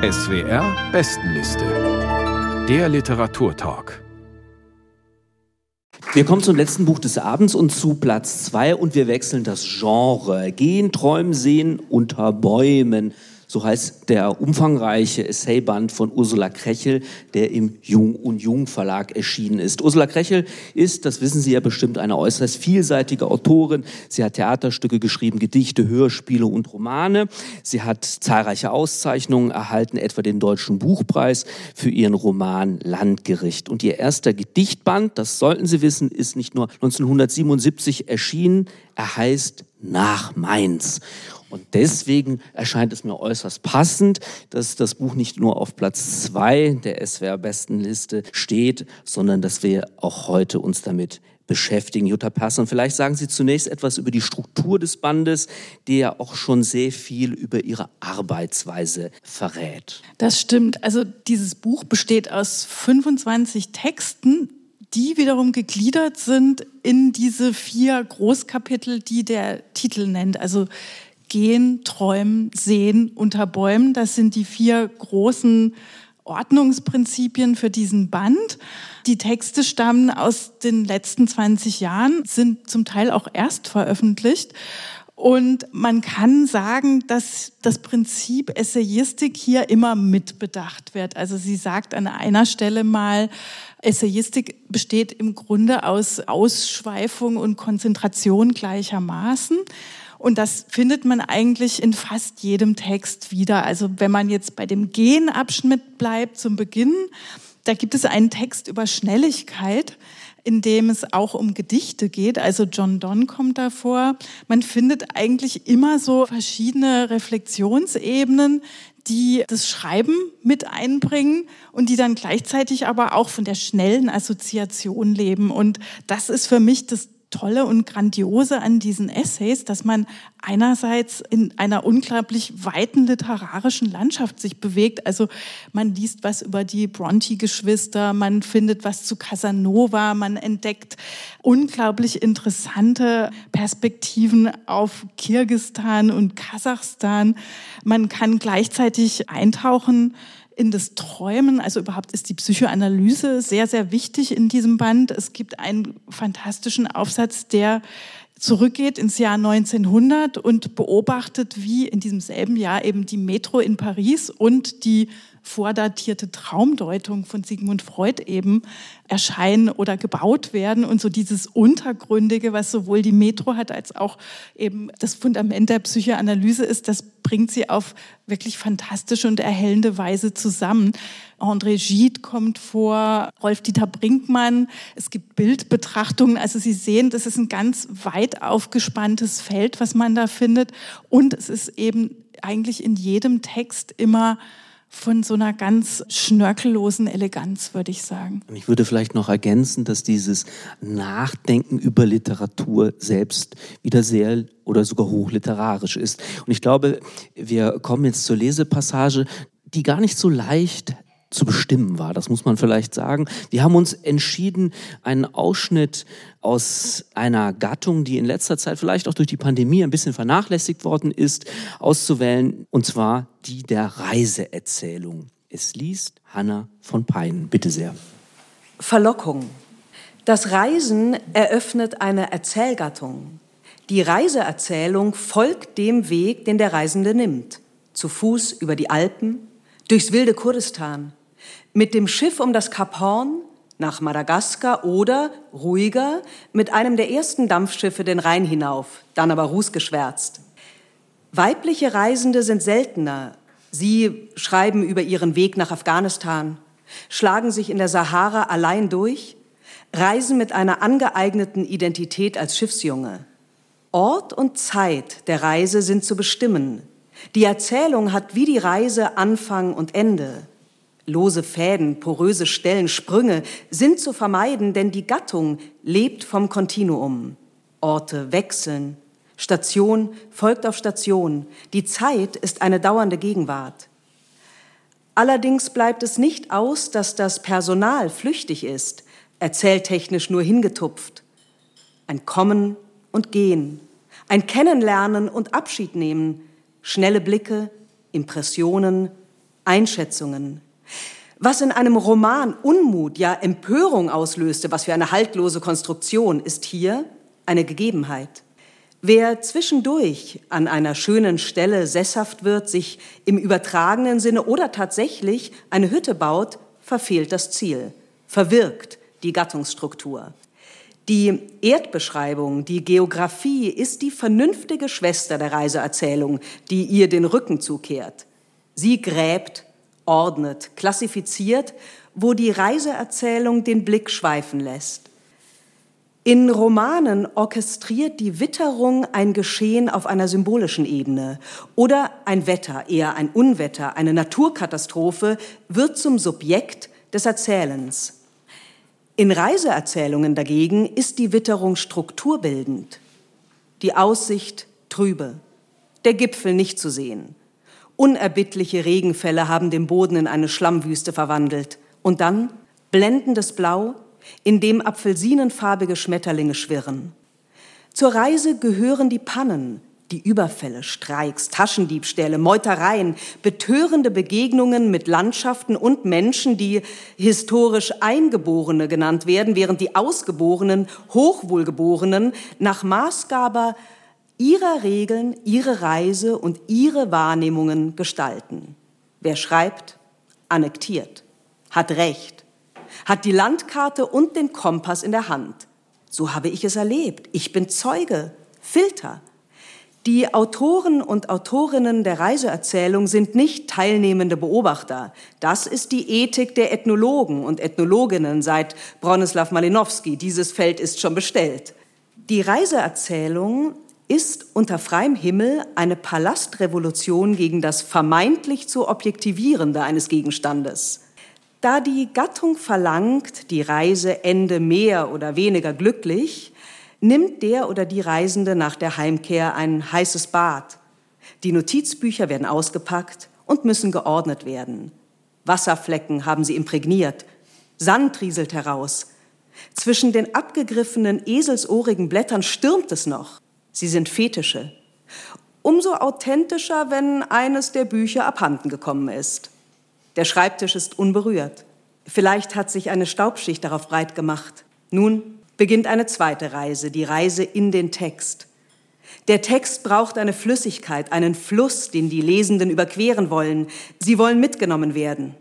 SWR Bestenliste. Der Literaturtalk. Wir kommen zum letzten Buch des Abends und zu Platz zwei und wir wechseln das Genre. Gehen, träumen, sehen unter Bäumen. So heißt der umfangreiche Essayband von Ursula Krechel, der im Jung und Jung Verlag erschienen ist. Ursula Krechel ist, das wissen Sie ja bestimmt, eine äußerst vielseitige Autorin. Sie hat Theaterstücke geschrieben, Gedichte, Hörspiele und Romane. Sie hat zahlreiche Auszeichnungen erhalten, etwa den Deutschen Buchpreis für ihren Roman Landgericht. Und ihr erster Gedichtband, das sollten Sie wissen, ist nicht nur 1977 erschienen, er heißt Nach Mainz. Und deswegen erscheint es mir äußerst passend, dass das Buch nicht nur auf Platz zwei der SWR-Bestenliste steht, sondern dass wir auch heute uns damit beschäftigen. Jutta Persson, vielleicht sagen Sie zunächst etwas über die Struktur des Bandes, die ja auch schon sehr viel über Ihre Arbeitsweise verrät. Das stimmt. Also dieses Buch besteht aus 25 Texten, die wiederum gegliedert sind in diese vier Großkapitel, die der Titel nennt. Also Gehen, Träumen, Sehen unter Bäumen. Das sind die vier großen Ordnungsprinzipien für diesen Band. Die Texte stammen aus den letzten 20 Jahren, sind zum Teil auch erst veröffentlicht. Und man kann sagen, dass das Prinzip Essayistik hier immer mitbedacht wird. Also sie sagt an einer Stelle mal, Essayistik besteht im Grunde aus Ausschweifung und Konzentration gleichermaßen. Und das findet man eigentlich in fast jedem Text wieder. Also wenn man jetzt bei dem Genabschnitt bleibt zum Beginn, da gibt es einen Text über Schnelligkeit, in dem es auch um Gedichte geht. Also John Donne kommt davor. Man findet eigentlich immer so verschiedene Reflexionsebenen, die das Schreiben mit einbringen und die dann gleichzeitig aber auch von der schnellen Assoziation leben. Und das ist für mich das Tolle und Grandiose an diesen Essays, dass man einerseits in einer unglaublich weiten literarischen Landschaft sich bewegt. Also man liest was über die Bronte-Geschwister, man findet was zu Casanova, man entdeckt unglaublich interessante Perspektiven auf Kirgistan und Kasachstan. Man kann gleichzeitig eintauchen in das Träumen. Also überhaupt ist die Psychoanalyse sehr, sehr wichtig in diesem Band. Es gibt einen fantastischen Aufsatz, der zurückgeht ins Jahr 1900 und beobachtet, wie in diesem selben Jahr eben die Metro in Paris und die vordatierte Traumdeutung von Sigmund Freud eben erscheinen oder gebaut werden und so dieses Untergründige, was sowohl die Metro hat als auch eben das Fundament der Psychoanalyse ist, das bringt sie auf wirklich fantastische und erhellende Weise zusammen. André Gide kommt vor, Rolf-Dieter Brinkmann, es gibt Bildbetrachtungen, also Sie sehen, das ist ein ganz weit aufgespanntes Feld, was man da findet. Und es ist eben eigentlich in jedem Text immer von so einer ganz schnörkellosen Eleganz, würde ich sagen. Ich würde vielleicht noch ergänzen, dass dieses Nachdenken über Literatur selbst wieder sehr oder sogar hochliterarisch ist. Und ich glaube, wir kommen jetzt zur Lesepassage, die gar nicht so leicht zu bestimmen war. Das muss man vielleicht sagen. Wir haben uns entschieden, einen Ausschnitt aus einer Gattung, die in letzter Zeit vielleicht auch durch die Pandemie ein bisschen vernachlässigt worden ist, auszuwählen, und zwar die der Reiseerzählung. Es liest Hanna von Pein. Bitte sehr. Verlockung. Das Reisen eröffnet eine Erzählgattung. Die Reiseerzählung folgt dem Weg, den der Reisende nimmt. Zu Fuß über die Alpen, durchs wilde Kurdistan, mit dem Schiff um das Kap Horn nach Madagaskar oder, ruhiger, mit einem der ersten Dampfschiffe den Rhein hinauf, dann aber rußgeschwärzt. Weibliche Reisende sind seltener. Sie schreiben über ihren Weg nach Afghanistan, schlagen sich in der Sahara allein durch, reisen mit einer angeeigneten Identität als Schiffsjunge. Ort und Zeit der Reise sind zu bestimmen. Die Erzählung hat wie die Reise Anfang und Ende. Lose Fäden, poröse Stellen, Sprünge sind zu vermeiden, denn die Gattung lebt vom Kontinuum. Orte wechseln, Station folgt auf Station, die Zeit ist eine dauernde Gegenwart. Allerdings bleibt es nicht aus, dass das Personal flüchtig ist, erzähltechnisch nur hingetupft. Ein Kommen und Gehen, ein Kennenlernen und Abschied nehmen, schnelle Blicke, Impressionen, Einschätzungen. Was in einem Roman Unmut, ja Empörung auslöste, was für eine haltlose Konstruktion, ist hier eine Gegebenheit. Wer zwischendurch an einer schönen Stelle sesshaft wird, sich im übertragenen Sinne oder tatsächlich eine Hütte baut, verfehlt das Ziel, verwirkt die Gattungsstruktur. Die Erdbeschreibung, die Geographie ist die vernünftige Schwester der Reiseerzählung, die ihr den Rücken zukehrt. Sie gräbt, ordnet, klassifiziert, wo die Reiseerzählung den Blick schweifen lässt. In Romanen orchestriert die Witterung ein Geschehen auf einer symbolischen Ebene oder ein Wetter, eher ein Unwetter, eine Naturkatastrophe wird zum Subjekt des Erzählens. In Reiseerzählungen dagegen ist die Witterung strukturbildend, die Aussicht trübe, der Gipfel nicht zu sehen. Unerbittliche Regenfälle haben den Boden in eine Schlammwüste verwandelt und dann blendendes Blau, in dem apfelsinenfarbige Schmetterlinge schwirren. Zur Reise gehören die Pannen, die Überfälle, Streiks, Taschendiebstähle, Meutereien, betörende Begegnungen mit Landschaften und Menschen, die historisch Eingeborene genannt werden, während die Ausgeborenen, Hochwohlgeborenen nach Maßgabe ihrer Regeln ihre Reise und ihre Wahrnehmungen gestalten. Wer schreibt, annektiert, hat Recht, hat die Landkarte und den Kompass in der Hand. So habe ich es erlebt. Ich bin Zeuge, Filter. Die Autoren und Autorinnen der Reiseerzählung sind nicht teilnehmende Beobachter. Das ist die Ethik der Ethnologen und Ethnologinnen seit Bronislaw Malinowski. Dieses Feld ist schon bestellt. Die Reiseerzählung ist unter freiem Himmel eine Palastrevolution gegen das vermeintlich zu objektivierende eines Gegenstandes. Da die Gattung verlangt, die Reise ende mehr oder weniger glücklich, nimmt der oder die Reisende nach der Heimkehr ein heißes Bad. Die Notizbücher werden ausgepackt und müssen geordnet werden. Wasserflecken haben sie imprägniert, Sand rieselt heraus. Zwischen den abgegriffenen eselsohrigen Blättern stürmt es noch. Sie sind Fetische. Umso authentischer, wenn eines der Bücher abhanden gekommen ist. Der Schreibtisch ist unberührt. Vielleicht hat sich eine Staubschicht darauf breit gemacht. Nun beginnt eine zweite Reise, die Reise in den Text. Der Text braucht eine Flüssigkeit, einen Fluss, den die Lesenden überqueren wollen. Sie wollen mitgenommen werden.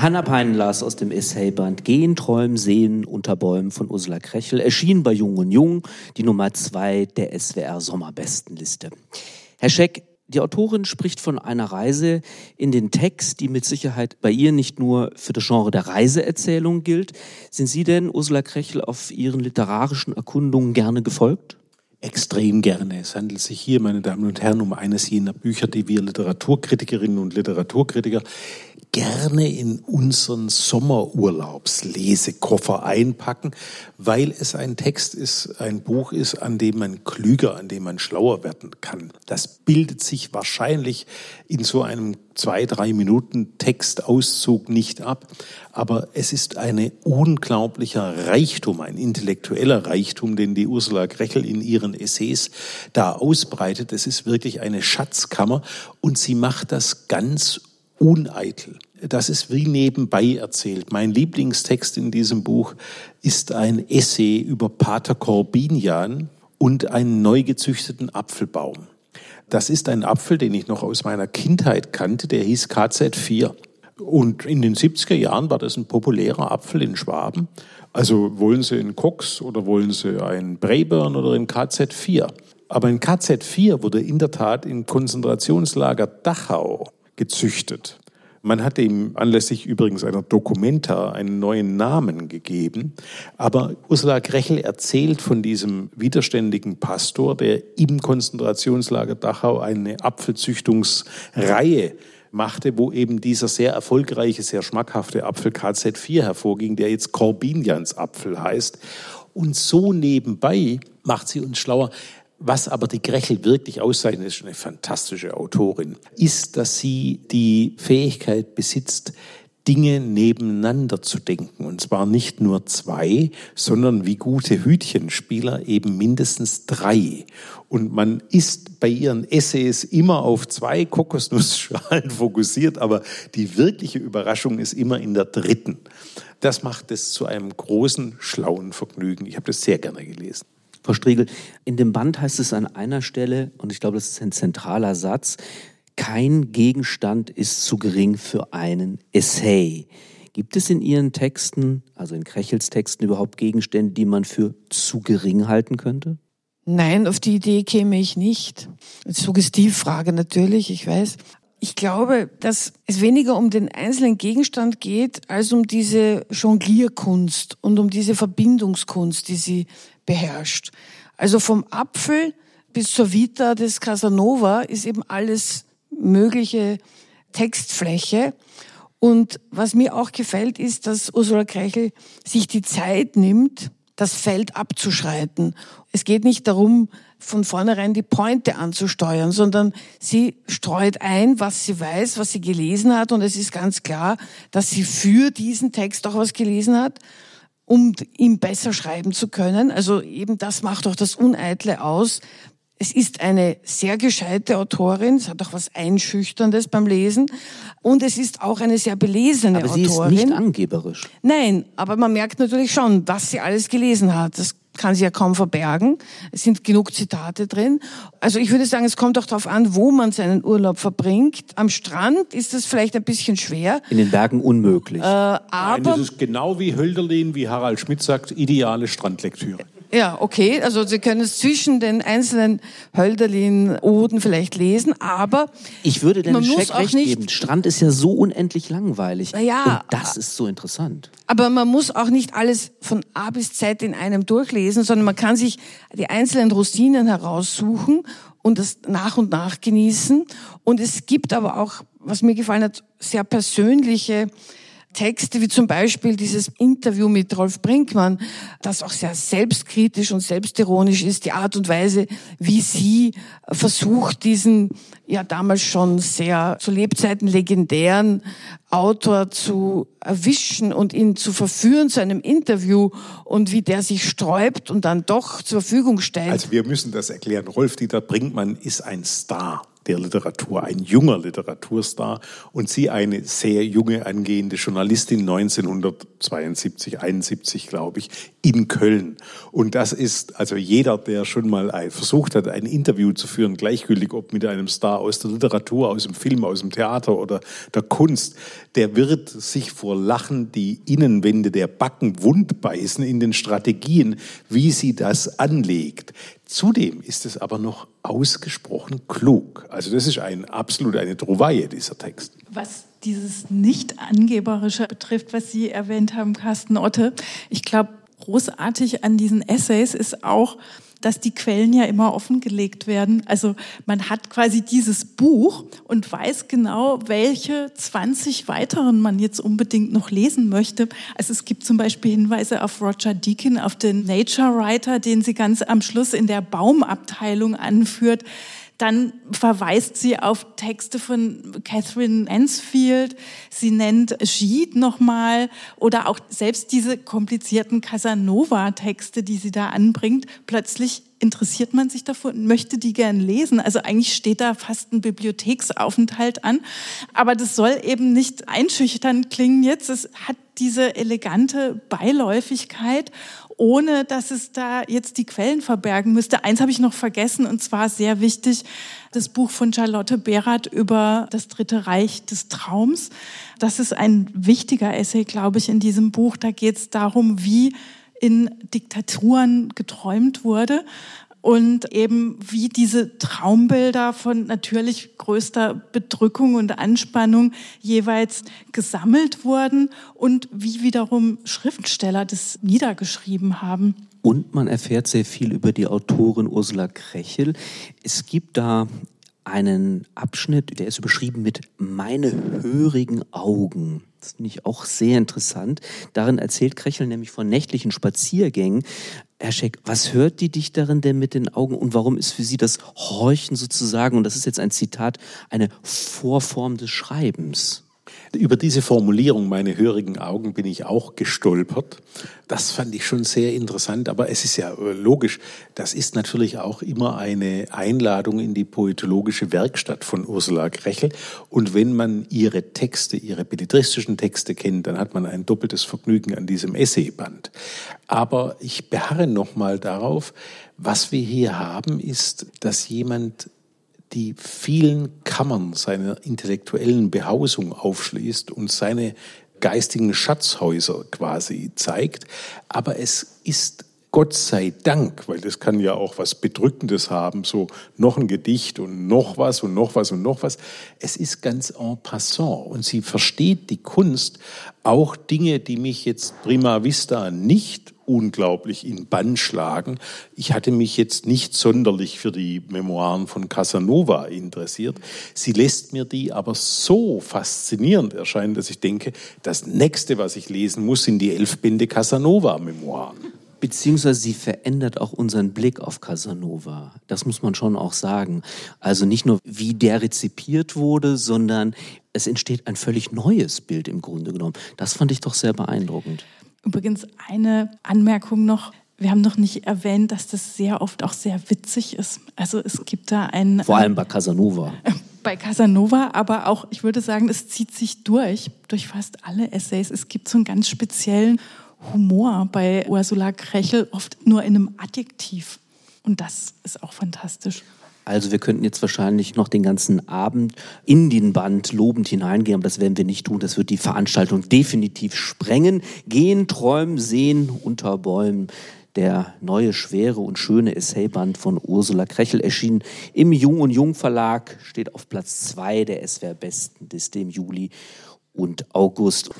Hanna Peinlas aus dem Essayband Gehen, Träumen, Sehen unter Bäumen von Ursula Krechel erschien bei Jung und Jung, die Nummer zwei der SWR Sommerbestenliste. Herr Scheck, die Autorin spricht von einer Reise in den Text, die mit Sicherheit bei ihr nicht nur für das Genre der Reiseerzählung gilt. Sind Sie denn, Ursula Krechel, auf Ihren literarischen Erkundungen gerne gefolgt? Extrem gerne. Es handelt sich hier, meine Damen und Herren, um eines jener Bücher, die wir Literaturkritikerinnen und Literaturkritiker gerne in unseren Sommerurlaubslesekoffer einpacken, weil es ein Text ist, ein Buch ist, an dem man klüger, an dem man schlauer werden kann. Das bildet sich wahrscheinlich in so einem zwei, drei Minuten Textauszug nicht ab, aber es ist ein unglaublicher Reichtum, ein intellektueller Reichtum, den die Ursula Grechel in ihren Essays da ausbreitet. Es ist wirklich eine Schatzkammer und sie macht das ganz uneitel. Das ist wie nebenbei erzählt. Mein Lieblingstext in diesem Buch ist ein Essay über Pater Corbinian und einen neu gezüchteten Apfelbaum. Das ist ein Apfel, den ich noch aus meiner Kindheit kannte, der hieß KZ4. Und in den 70er Jahren war das ein populärer Apfel in Schwaben. Also wollen Sie einen Cox oder wollen Sie einen Braeburn oder einen KZ4? Aber ein KZ4 wurde in der Tat im Konzentrationslager Dachau gezüchtet. Man hat ihm anlässlich übrigens einer Dokumenta einen neuen Namen gegeben. Aber Ursula Grechel erzählt von diesem widerständigen Pastor, der im Konzentrationslager Dachau eine Apfelzüchtungsreihe machte, wo eben dieser sehr erfolgreiche, sehr schmackhafte Apfel KZ4 hervorging, der jetzt Corbinians Apfel heißt. Und so nebenbei macht sie uns schlauer. Was aber die Grechel wirklich auszeichnet, ist eine fantastische Autorin, ist, dass sie die Fähigkeit besitzt, Dinge nebeneinander zu denken. Und zwar nicht nur zwei, sondern wie gute Hütchenspieler eben mindestens drei. Und man ist bei ihren Essays immer auf zwei Kokosnussschalen fokussiert, aber die wirkliche Überraschung ist immer in der dritten. Das macht es zu einem großen, schlauen Vergnügen. Ich habe das sehr gerne gelesen. Frau Striegel, in dem Band heißt es an einer Stelle, und ich glaube, das ist ein zentraler Satz, kein Gegenstand ist zu gering für einen Essay. Gibt es in Ihren Texten, also in Krechels Texten, überhaupt Gegenstände, die man für zu gering halten könnte? Nein, auf die Idee käme ich nicht. Suggestivfrage natürlich, ich weiß. Ich glaube, dass es weniger um den einzelnen Gegenstand geht, als um diese Jonglierkunst und um diese Verbindungskunst, die sie beherrscht. Also vom Apfel bis zur Vita des Casanova ist eben alles mögliche Textfläche. Und was mir auch gefällt, ist, dass Ursula Krechel sich die Zeit nimmt, das Feld abzuschreiten. Es geht nicht darum, von vornherein die Pointe anzusteuern, sondern sie streut ein, was sie weiß, was sie gelesen hat. Und es ist ganz klar, dass sie für diesen Text auch was gelesen hat, um ihn besser schreiben zu können. Also eben das macht auch das Uneitle aus, es ist eine sehr gescheite Autorin, es hat auch was Einschüchterndes beim Lesen und es ist auch eine sehr belesene aber sie Autorin. ist nicht angeberisch. Nein, aber man merkt natürlich schon, was sie alles gelesen hat. Das kann sie ja kaum verbergen. Es sind genug Zitate drin. Also ich würde sagen, es kommt auch darauf an, wo man seinen Urlaub verbringt. Am Strand ist das vielleicht ein bisschen schwer. In den Bergen unmöglich. Äh, aber Nein, das ist genau wie Hölderlin, wie Harald Schmidt sagt, ideale Strandlektüre. Ja, okay. Also Sie können es zwischen den einzelnen Hölderlin-Oden vielleicht lesen, aber ich würde den Scheck recht nicht, geben. Strand ist ja so unendlich langweilig. Ja, und das ist so interessant. Aber man muss auch nicht alles von A bis Z in einem durchlesen, sondern man kann sich die einzelnen Rosinen heraussuchen und das nach und nach genießen. Und es gibt aber auch, was mir gefallen hat, sehr persönliche Texte, wie zum Beispiel dieses Interview mit Rolf Brinkmann, das auch sehr selbstkritisch und selbstironisch ist, die Art und Weise, wie sie versucht, diesen ja damals schon sehr zu Lebzeiten legendären Autor zu erwischen und ihn zu verführen zu einem Interview und wie der sich sträubt und dann doch zur Verfügung stellt. Also wir müssen das erklären. Rolf Dieter Brinkmann ist ein Star der Literatur, ein junger Literaturstar und sie eine sehr junge angehende Journalistin 1972, 71 glaube ich, in Köln. Und das ist also jeder, der schon mal versucht hat, ein Interview zu führen, gleichgültig ob mit einem Star aus der Literatur, aus dem Film, aus dem Theater oder der Kunst, der wird sich vor Lachen die Innenwände der Backen wund beißen in den Strategien, wie sie das anlegt. Zudem ist es aber noch ausgesprochen klug. Also das ist ein absolut eine Trouvaille, dieser Text. Was dieses Nicht-Angeberische betrifft, was Sie erwähnt haben, Carsten Otte, ich glaube, großartig an diesen Essays ist auch, dass die Quellen ja immer offengelegt werden. Also man hat quasi dieses Buch und weiß genau, welche 20 weiteren man jetzt unbedingt noch lesen möchte. Also es gibt zum Beispiel Hinweise auf Roger Deakin, auf den Nature Writer, den sie ganz am Schluss in der Baumabteilung anführt. Dann verweist sie auf Texte von Catherine Mansfield. Sie nennt Gide nochmal oder auch selbst diese komplizierten Casanova-Texte, die sie da anbringt. Plötzlich interessiert man sich dafür und möchte die gern lesen. Also eigentlich steht da fast ein Bibliotheksaufenthalt an. Aber das soll eben nicht einschüchtern klingen jetzt. Es hat diese elegante Beiläufigkeit ohne dass es da jetzt die Quellen verbergen müsste. Eins habe ich noch vergessen und zwar sehr wichtig, das Buch von Charlotte Berath über das Dritte Reich des Traums. Das ist ein wichtiger Essay, glaube ich, in diesem Buch. Da geht es darum, wie in Diktaturen geträumt wurde und eben wie diese Traumbilder von natürlich größter Bedrückung und Anspannung jeweils gesammelt wurden und wie wiederum Schriftsteller das niedergeschrieben haben. Und man erfährt sehr viel über die Autorin Ursula Krechel. Es gibt da einen Abschnitt, der ist überschrieben mit Meine hörigen Augen. Das finde ich auch sehr interessant. Darin erzählt Krechel nämlich von nächtlichen Spaziergängen. Herr Scheck, was hört die Dichterin denn mit den Augen und warum ist für Sie das Horchen sozusagen, und das ist jetzt ein Zitat, eine Vorform des Schreibens? Über diese Formulierung, meine hörigen Augen, bin ich auch gestolpert. Das fand ich schon sehr interessant, aber es ist ja äh, logisch, das ist natürlich auch immer eine Einladung in die poetologische Werkstatt von Ursula Krechel. Und wenn man ihre Texte, ihre belletristischen Texte kennt, dann hat man ein doppeltes Vergnügen an diesem Essayband. Aber ich beharre nochmal darauf, was wir hier haben, ist, dass jemand die vielen Kammern seiner intellektuellen Behausung aufschließt und seine geistigen Schatzhäuser quasi zeigt. Aber es ist Gott sei Dank, weil das kann ja auch was Bedrückendes haben, so noch ein Gedicht und noch was und noch was und noch was. Es ist ganz en passant und sie versteht die Kunst, auch Dinge, die mich jetzt prima vista nicht unglaublich in Bann schlagen. Ich hatte mich jetzt nicht sonderlich für die Memoiren von Casanova interessiert. Sie lässt mir die aber so faszinierend erscheinen, dass ich denke, das nächste, was ich lesen muss, sind die elf Bände Casanova-Memoiren. Beziehungsweise sie verändert auch unseren Blick auf Casanova. Das muss man schon auch sagen. Also nicht nur, wie der rezipiert wurde, sondern es entsteht ein völlig neues Bild im Grunde genommen. Das fand ich doch sehr beeindruckend. Übrigens eine Anmerkung noch. Wir haben noch nicht erwähnt, dass das sehr oft auch sehr witzig ist. Also es gibt da ein... Vor allem bei Casanova. Bei Casanova, aber auch, ich würde sagen, es zieht sich durch, durch fast alle Essays. Es gibt so einen ganz speziellen Humor bei Ursula Krechel, oft nur in einem Adjektiv. Und das ist auch fantastisch. Also wir könnten jetzt wahrscheinlich noch den ganzen Abend in den Band lobend hineingehen, aber das werden wir nicht tun. Das wird die Veranstaltung definitiv sprengen. Gehen, träumen, sehen unter Bäumen. Der neue, schwere und schöne Essayband von Ursula Krechel erschien im Jung und Jung Verlag, steht auf Platz zwei der SWR Besten Liste im Juli und August.